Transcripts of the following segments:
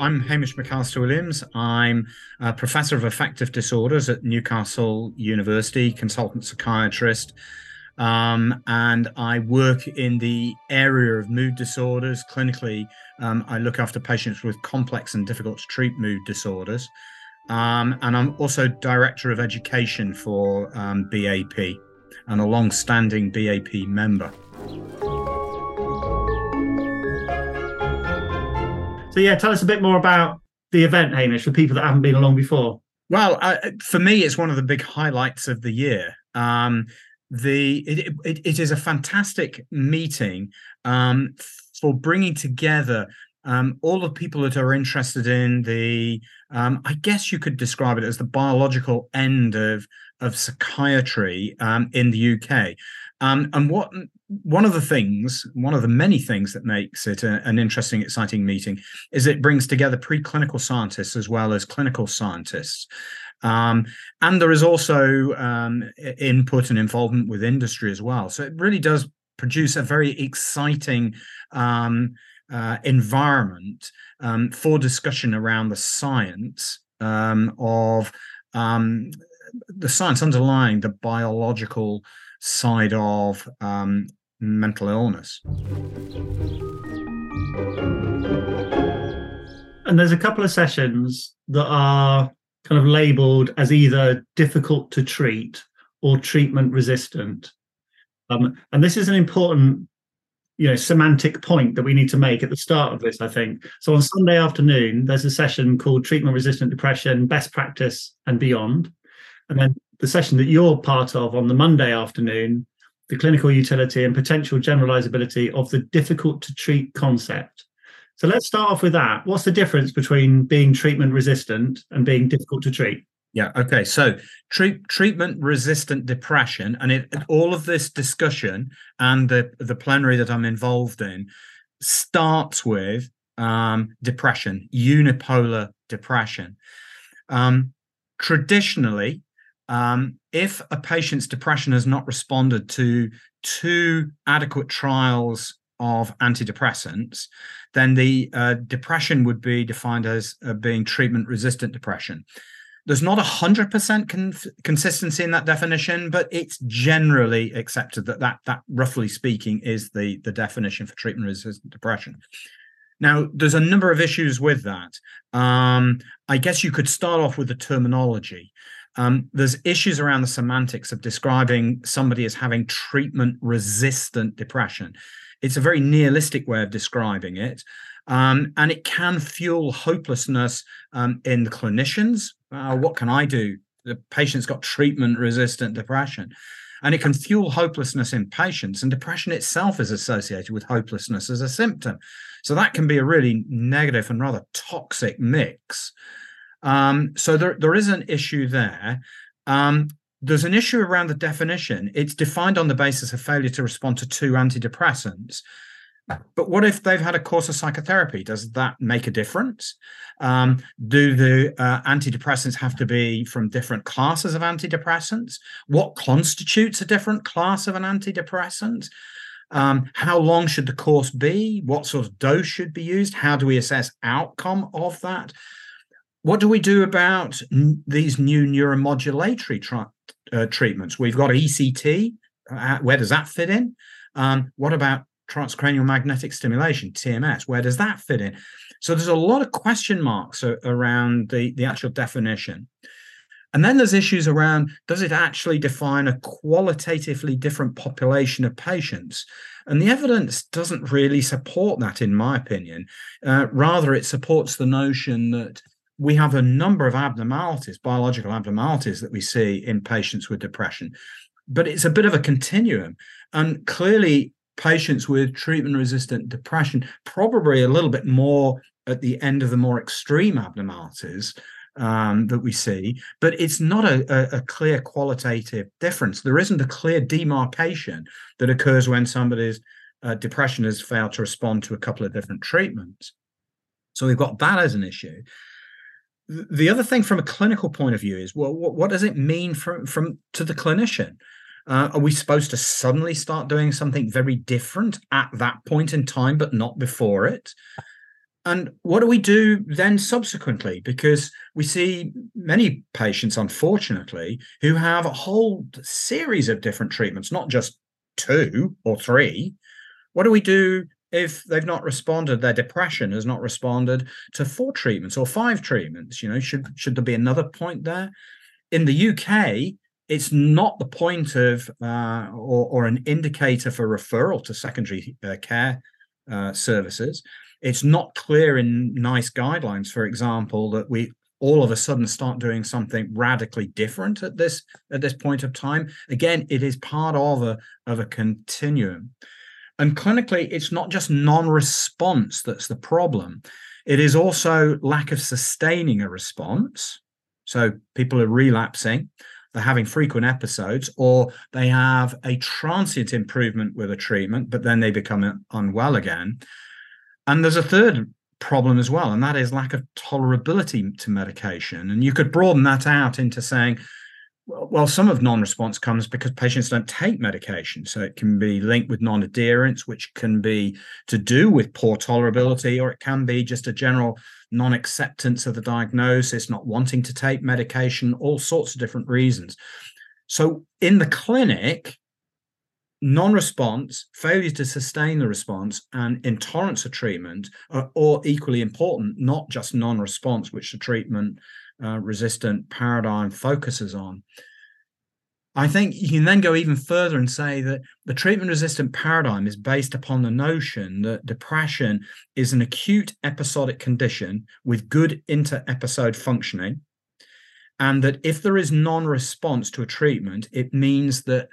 I'm Hamish McAllister Williams. I'm a professor of affective disorders at Newcastle University, consultant psychiatrist, um, and I work in the area of mood disorders. Clinically, um, I look after patients with complex and difficult to treat mood disorders. Um, and I'm also director of education for um, BAP and a long standing BAP member. So yeah, tell us a bit more about the event, Hamish, for people that haven't been along before. Well, uh, for me, it's one of the big highlights of the year. Um, the it, it, it is a fantastic meeting um, for bringing together um, all the people that are interested in the, um, I guess you could describe it as the biological end of of psychiatry um, in the UK. Um, and what one of the things, one of the many things that makes it a, an interesting, exciting meeting is it brings together preclinical scientists as well as clinical scientists. Um, and there is also um, input and involvement with industry as well. So it really does produce a very exciting um, uh, environment um, for discussion around the science um, of um, the science underlying the biological side of um, mental illness. And there's a couple of sessions that are kind of labeled as either difficult to treat or treatment resistant. Um, and this is an important you know semantic point that we need to make at the start of this i think so on sunday afternoon there's a session called treatment resistant depression best practice and beyond and then the session that you're part of on the monday afternoon the clinical utility and potential generalizability of the difficult to treat concept. So let's start off with that. What's the difference between being treatment resistant and being difficult to treat? Yeah. Okay. So treat, treatment resistant depression, and it, all of this discussion and the the plenary that I'm involved in starts with um, depression, unipolar depression. Um, traditionally, um, if a patient's depression has not responded to two adequate trials of antidepressants, then the uh, depression would be defined as uh, being treatment resistant depression. There's not a 100% con- consistency in that definition, but it's generally accepted that, that that roughly speaking is the, the definition for treatment resistant depression. Now, there's a number of issues with that. Um, I guess you could start off with the terminology. Um, there's issues around the semantics of describing somebody as having treatment resistant depression. It's a very nihilistic way of describing it. Um, and it can fuel hopelessness um, in the clinicians. Uh, what can I do? The patient's got treatment resistant depression. And it can fuel hopelessness in patients. And depression itself is associated with hopelessness as a symptom. So that can be a really negative and rather toxic mix. Um, so there, there is an issue there. Um, there's an issue around the definition. It's defined on the basis of failure to respond to two antidepressants. But what if they've had a course of psychotherapy? Does that make a difference? Um, do the uh, antidepressants have to be from different classes of antidepressants? What constitutes a different class of an antidepressant? Um, how long should the course be? What sort of dose should be used? How do we assess outcome of that? What do we do about n- these new neuromodulatory tra- uh, treatments? We've got ECT. Uh, where does that fit in? Um, what about transcranial magnetic stimulation, TMS? Where does that fit in? So there's a lot of question marks around the, the actual definition. And then there's issues around does it actually define a qualitatively different population of patients? And the evidence doesn't really support that, in my opinion. Uh, rather, it supports the notion that we have a number of abnormalities, biological abnormalities that we see in patients with depression, but it's a bit of a continuum. And clearly, patients with treatment resistant depression, probably a little bit more at the end of the more extreme abnormalities um, that we see, but it's not a, a, a, clear qualitative difference. There isn't a clear demarcation that occurs when somebody's uh, depression has failed to respond to a couple of different treatments. So we've got that as an issue the other thing from a clinical point of view is well what, does it mean from from to the clinician uh, are we supposed to suddenly start doing something very different at that point in time but not before it And what do we do then subsequently? Because we see many patients, unfortunately, who have a whole series of different treatments, not just two or three. What do we do if they've not responded, their depression has not responded to four treatments or five treatments? You know, should should there be another point there? In the UK, it's not the point of uh, or, or, an indicator for referral to secondary uh, care uh, services. It's not clear in NICE guidelines, for example, that we all of a sudden start doing something radically different at this at this point of time. Again, it is part of a of a continuum. And clinically, it's not just non-response that's the problem. It is also lack of sustaining a response. So people are relapsing, they're having frequent episodes, or they have a transient improvement with a treatment, but then they become unwell again. And there's a third problem as well, and that is lack of tolerability to medication. And you could broaden that out into saying, well, some of non-response comes because patients don't take medication. So it can be linked with non-adherence, which can be to do with poor tolerability, or it can be just a general non-acceptance of the diagnosis, not wanting to take medication, all sorts of different reasons. So in the clinic, non-response, failure to sustain the response, and intolerance of treatment are all equally important, not just non-response, which the treatment uh, resistant paradigm focuses on. I think you can then go even further and say that the treatment resistant paradigm is based upon the notion that depression is an acute episodic condition with good inter episode functioning. And that if there is non response to a treatment, it means that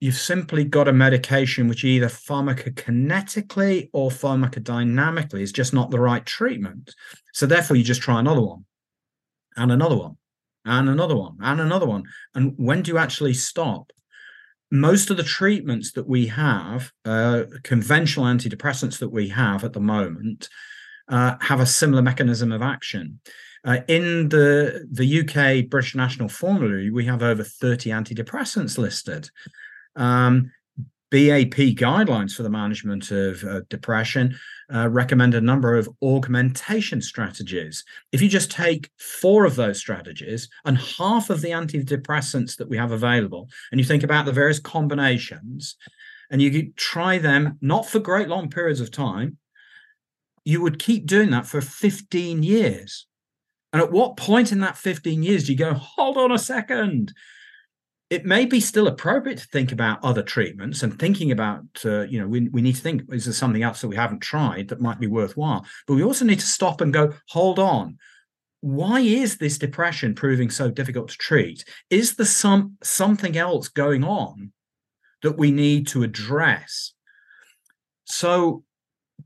you've simply got a medication which either pharmacokinetically or pharmacodynamically is just not the right treatment. So therefore, you just try another one and another one and another one and another one. And when do you actually stop? Most of the treatments that we have, uh, conventional antidepressants that we have at the moment, uh, have a similar mechanism of action. Uh, in the the UK British National Formulary, we have over 30 antidepressants listed. Um, BAP guidelines for the management of depression uh, recommend a number of augmentation strategies. If you just take four of those strategies and half of the antidepressants that we have available, and you think about the various combinations, and you try them not for great long periods of time, you would keep doing that for 15 years. And at what point in that 15 years do you go, hold on a second? It may be still appropriate to think about other treatments and thinking about, uh, you know, we, we need to think, is there something else that we haven't tried that might be worthwhile? But we also need to stop and go, hold on. Why is this depression proving so difficult to treat? Is there some something else going on that we need to address? So,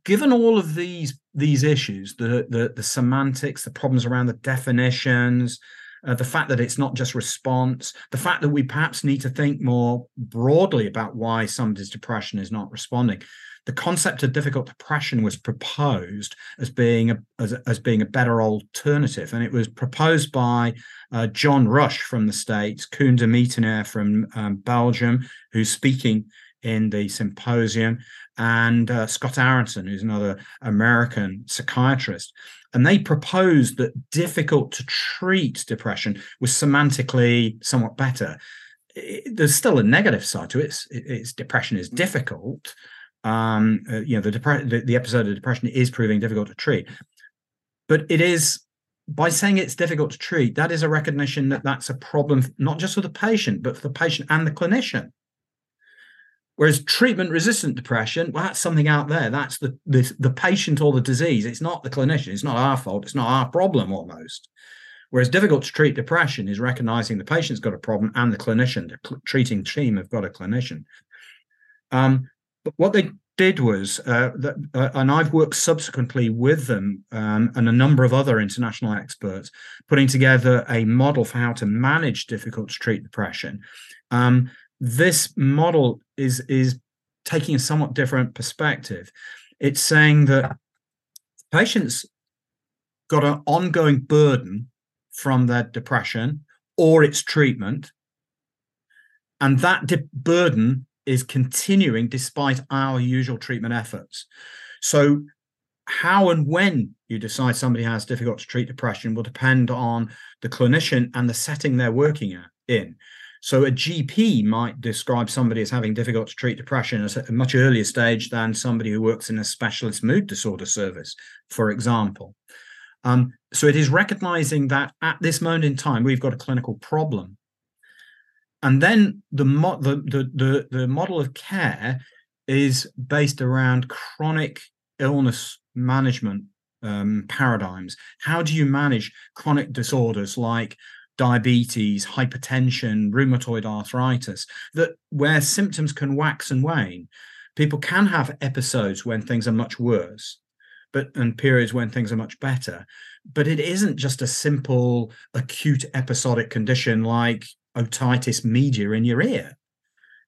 given all of these these issues, the the, the semantics, the problems around the definitions, uh, the fact that it's not just response, the fact that we perhaps need to think more broadly about why somebody's depression is not responding. The concept of difficult depression was proposed as being a as, as being a better alternative, and it was proposed by uh, John Rush from the States, Koen Demyttenaere from um, Belgium, who's speaking in the symposium, and uh, Scott Aaronson, who's another American psychiatrist. And they proposed that difficult to treat depression was semantically somewhat better. It, there's still a negative side to it. It's, it's depression is difficult. Um, uh, you know, the, depre- the, the episode of depression is proving difficult to treat, but it is by saying it's difficult to treat. That is a recognition that that's a problem not just for the patient, but for the patient and the clinician. Whereas treatment resistant depression, well, that's something out there. That's the, the, the patient or the disease. It's not the clinician. It's not our fault. It's not our problem almost. Whereas difficult to treat depression is recognizing the patient's got a problem and the clinician, the cl- treating team have got a clinician. Um, but what they did was, uh, uh, and I've worked subsequently with them um, and a number of other international experts, putting together a model for how to manage difficult to treat depression. Um, this model is is taking a somewhat different perspective. It's saying that patients got an ongoing burden from their depression or its treatment, and that de- burden is continuing despite our usual treatment efforts. So, how and when you decide somebody has difficult to treat depression will depend on the clinician and the setting they're working at, in. So a GP might describe somebody as having difficult to treat depression at a much earlier stage than somebody who works in a specialist mood disorder service, for example. Um, so it is recognizing that at this moment in time, we've got a clinical problem. And then the, mo- the, the, the, the model of care is based around chronic illness management um, paradigms. How do you manage chronic disorders like diabetes, hypertension, rheumatoid arthritis, that where symptoms can wax and wane. People can have episodes when things are much worse, but and periods when things are much better. But it isn't just a simple acute episodic condition like otitis media in your ear.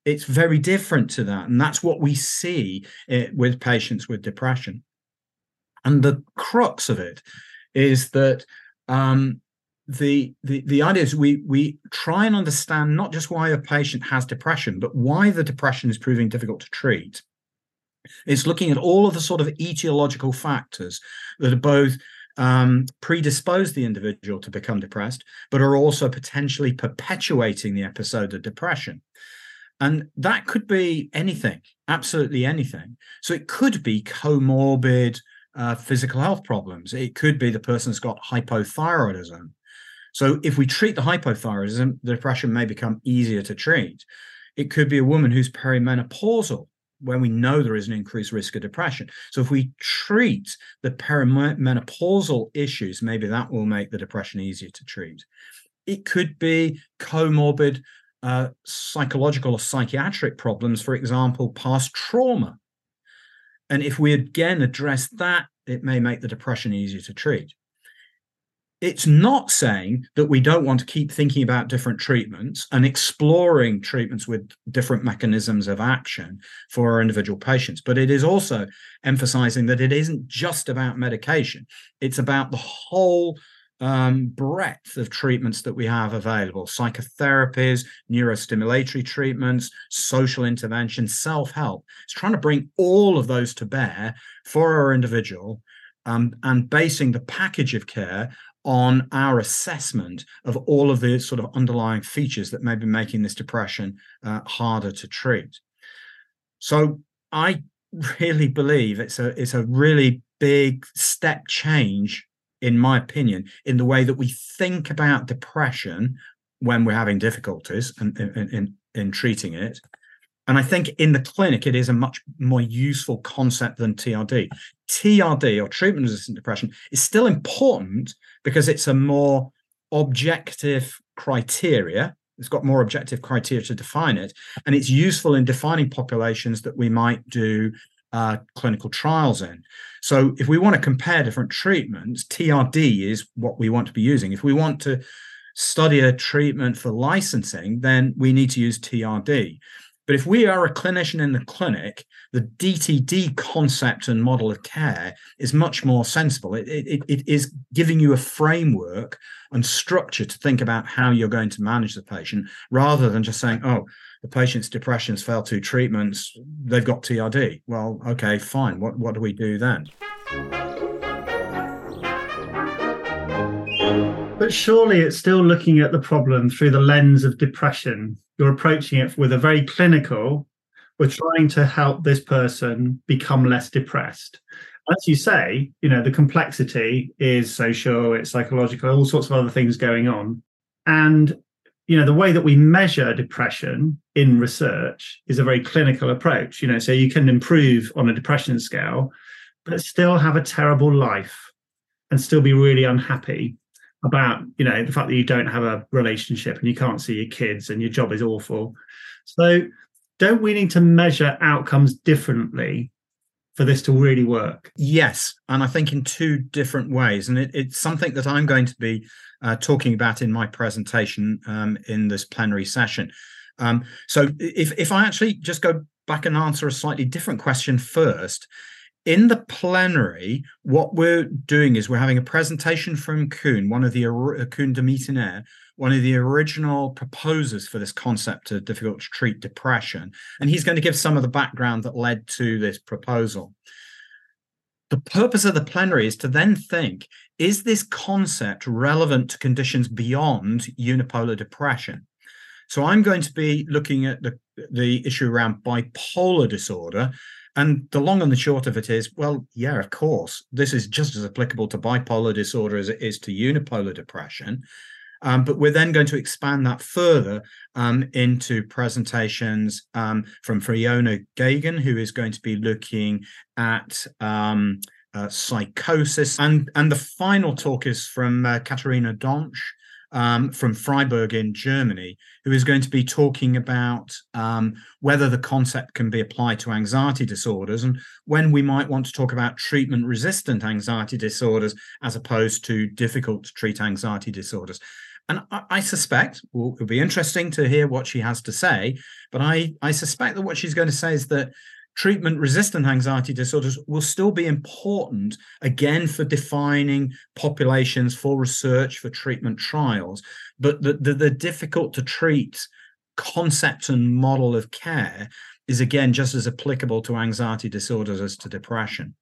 It's very different to that. And that's what we see eh, with patients with depression. And the crux of it is that um, the, the the idea is we we try and understand not just why a patient has depression, but why the depression is proving difficult to treat. It's looking at all of the sort of etiological factors that are both um, predispose the individual to become depressed, but are also potentially perpetuating the episode of depression. And that could be anything, absolutely anything. So it could be comorbid uh, physical health problems. It could be the person's got hypothyroidism. So if we treat the hypothyroidism, the depression may become easier to treat. It could be a woman who's perimenopausal, when we know there is an increased risk of depression. So if we treat the perimenopausal issues, maybe that will make the depression easier to treat. It could be comorbid uh, psychological or psychiatric problems, for example, past trauma. And if we again address that, it may make the depression easier to treat it's not saying that we don't want to keep thinking about different treatments and exploring treatments with different mechanisms of action for our individual patients. But it is also emphasizing that it isn't just about medication, it's about the whole um, breadth of treatments that we have available psychotherapies, neurostimulatory treatments, social intervention, self help. It's trying to bring all of those to bear for our individual um, and basing the package of care on our assessment of all of the sort of underlying features that may be making this depression uh, harder to treat. So I really believe it's a it's a really big step change, in my opinion, in the way that we think about depression when we're having difficulties and in, in, in treating it. And I think in the clinic, it is a much more useful concept than TRD. TRD or treatment resistant depression is still important because it's a more objective criteria. It's got more objective criteria to define it. And it's useful in defining populations that we might do uh, clinical trials in. So if we want to compare different treatments, TRD is what we want to be using. If we want to study a treatment for licensing, then we need to use TRD. But if we are a clinician in the clinic, the DTD concept and model of care is much more sensible. It, it, it is giving you a framework and structure to think about how you're going to manage the patient rather than just saying, oh, the patient's depression's failed two treatments, they've got TRD. Well, okay, fine. What, what do we do then? But surely it's still looking at the problem through the lens of depression. You're approaching it with a very clinical, we're trying to help this person become less depressed. As you say, you know, the complexity is social, it's psychological, all sorts of other things going on. And, you know, the way that we measure depression in research is a very clinical approach. You know, so you can improve on a depression scale, but still have a terrible life and still be really unhappy about you know the fact that you don't have a relationship and you can't see your kids and your job is awful. So don't we need to measure outcomes differently for this to really work? Yes and i think in two different ways. And it, it's something that i'm going to be uh, talking about in my presentation um, in this plenary session. Um, so if, if i actually just go back and answer a slightly different question first in the plenary, what we're doing is we're having a presentation from Koen, one of the uh, Koen Demyttenaere, one of the original proposers for this concept of difficult to treat depression. And he's going to give some of the background that led to this proposal. the purpose of the plenary is to then think is this concept relevant to conditions beyond unipolar depression? So I'm going to be looking at the, the issue around bipolar disorder. And the long and the short of it is, well, yeah, of course, this is just as applicable to bipolar disorder as it is to unipolar depression. Um, but we're then going to expand that further um, into presentations um, from Fiona Gaughran, who is going to be looking at um, uh, psychosis. And, and the final talk is from uh, Katharina Domschke, um, from Freiburg in Germany, who is going to be talking about um, whether the concept can be applied to anxiety disorders and when we might want to talk about treatment resistant anxiety disorders as opposed to difficult to treat anxiety disorders. And I, I suspect well, it'll be interesting to hear what she has to say, but I, I suspect that what she's going to say is that treatment resistant anxiety disorders will still be important again for defining populations for research for treatment trials. But the, the, the, difficult to treat concept and model of care is again just as applicable to anxiety disorders as to depression.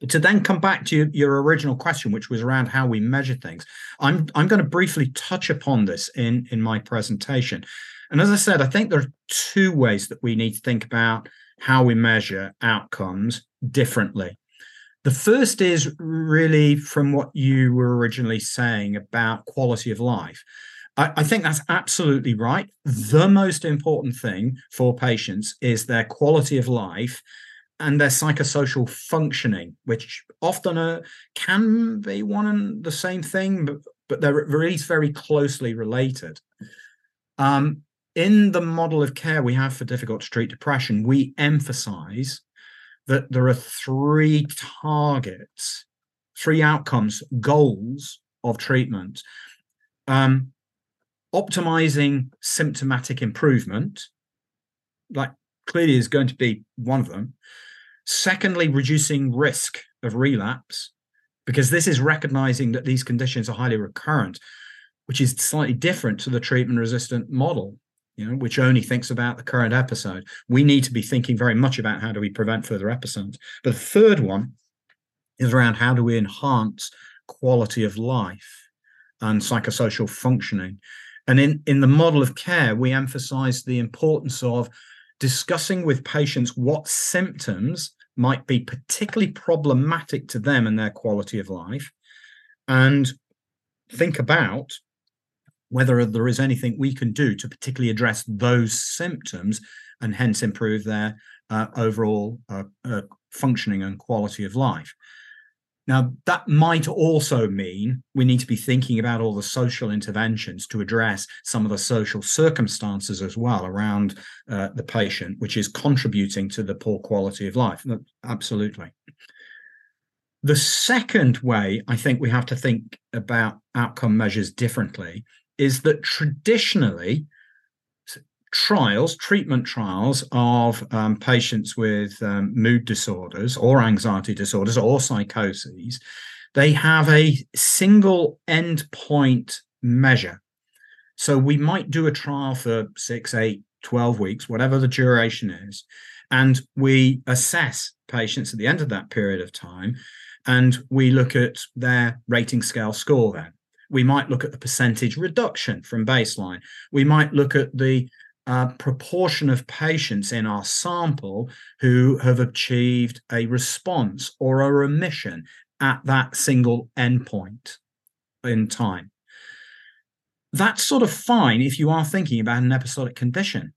But to then come back to your, your original question which was around how we measure things i'm i'm going to briefly touch upon this in in my presentation and as I said, I think there are two ways that we need to think about how we measure outcomes differently. The first is really from what you were originally saying about quality of life. I, I, think that's absolutely right. The most important thing for patients is their quality of life and their psychosocial functioning, which often uh, can be one and the same thing, but, but they're at least very closely related. Um, in the model of care we have for difficult to treat depression, we emphasize that there are three targets, three outcomes, goals of treatment. Um, optimizing symptomatic improvement, like clearly is going to be one of them. Secondly, reducing risk of relapse, because this is recognizing that these conditions are highly recurrent, which is slightly different to the treatment resistant model you know, which only thinks about the current episode. We need to be thinking very much about how do we prevent further episodes. But the third one is around how do we enhance quality of life and psychosocial functioning. And in, in the model of care, we emphasize the importance of discussing with patients what symptoms might be particularly problematic to them and their quality of life, and think about whether there is anything we can do to particularly address those symptoms and hence improve their uh, overall uh, uh, functioning and quality of life. Now, that might also mean we need to be thinking about all the social interventions to address some of the social circumstances as well around uh, the patient, which is contributing to the poor quality of life. Absolutely. The second way I think we have to think about outcome measures differently is that traditionally trials, treatment trials of um, patients with um, mood disorders or anxiety disorders or psychoses, they have a single endpoint measure. So we might do a trial for six, eight, 12 weeks, whatever the duration is, and we assess patients at the end of that period of time, and we look at their rating scale score then we might look at the percentage reduction from baseline. We might look at the uh, proportion of patients in our sample who have achieved a response or a remission at that single endpoint in time. That's sort of fine if you are thinking about an episodic condition.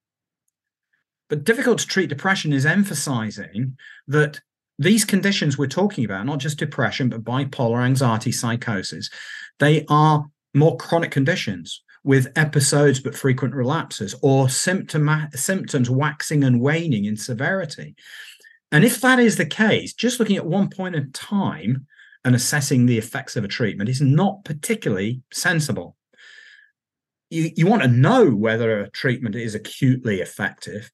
But difficult to treat depression is emphasizing that these conditions we're talking about, not just depression, but bipolar anxiety psychosis, they are more chronic conditions with episodes but frequent relapses or symptom, symptoms waxing and waning in severity. And if that is the case, just looking at one point in time and assessing the effects of a treatment is not particularly sensible. You, you want to know whether a treatment is acutely effective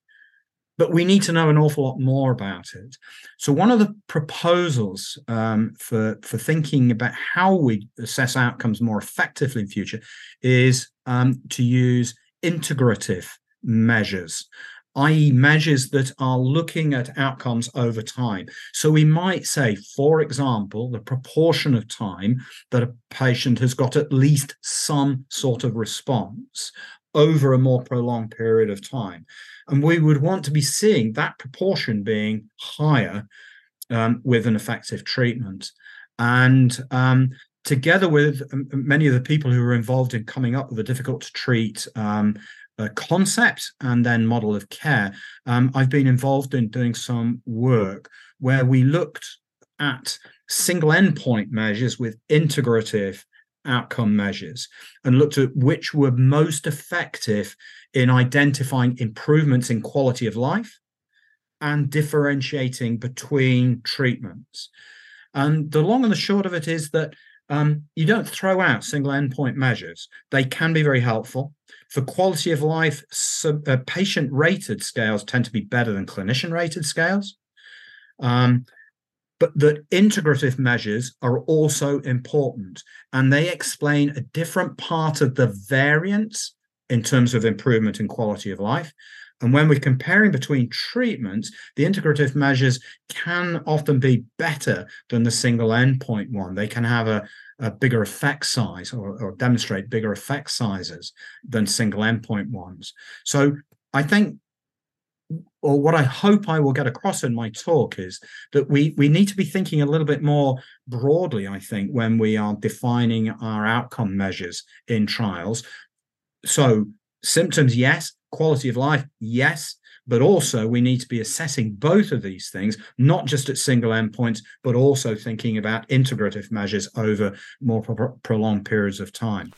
but we need to know an awful lot more about it. So one of the proposals um, for for thinking about how we assess outcomes more effectively in future is um, to use integrative measures i.e., measures that are looking at outcomes over time. So we might say, for example, the proportion of time that a patient has got at least some sort of response over a more prolonged period of time. And we would want to be seeing that proportion being higher um, with an effective treatment. And um, together with um, many of the people who were involved in coming up with a difficult to treat um, concept and then model of care, um, I've been involved in doing some work where we looked at single endpoint measures with integrative outcome measures and looked at which were most effective in identifying improvements in quality of life and differentiating between treatments. And the long and the short of it is that um, you don't throw out single endpoint measures. They can be very helpful. For quality of life, sub, uh, patient rated scales tend to be better than clinician rated scales. Um, but that integrative measures are also important and they explain a different part of the variance in terms of improvement in quality of life. And when we're comparing between treatments, the integrative measures can often be better than the single endpoint one. They can have a, a bigger effect size or, or demonstrate bigger effect sizes than single endpoint ones. So I think or what I hope I will get across in my talk is that we we need to be thinking a little bit more broadly, I think, when we are defining our outcome measures in trials. So symptoms, yes, quality of life, yes, but also we need to be assessing both of these things, not just at single endpoints, but also thinking about integrative measures over more pro- prolonged periods of time.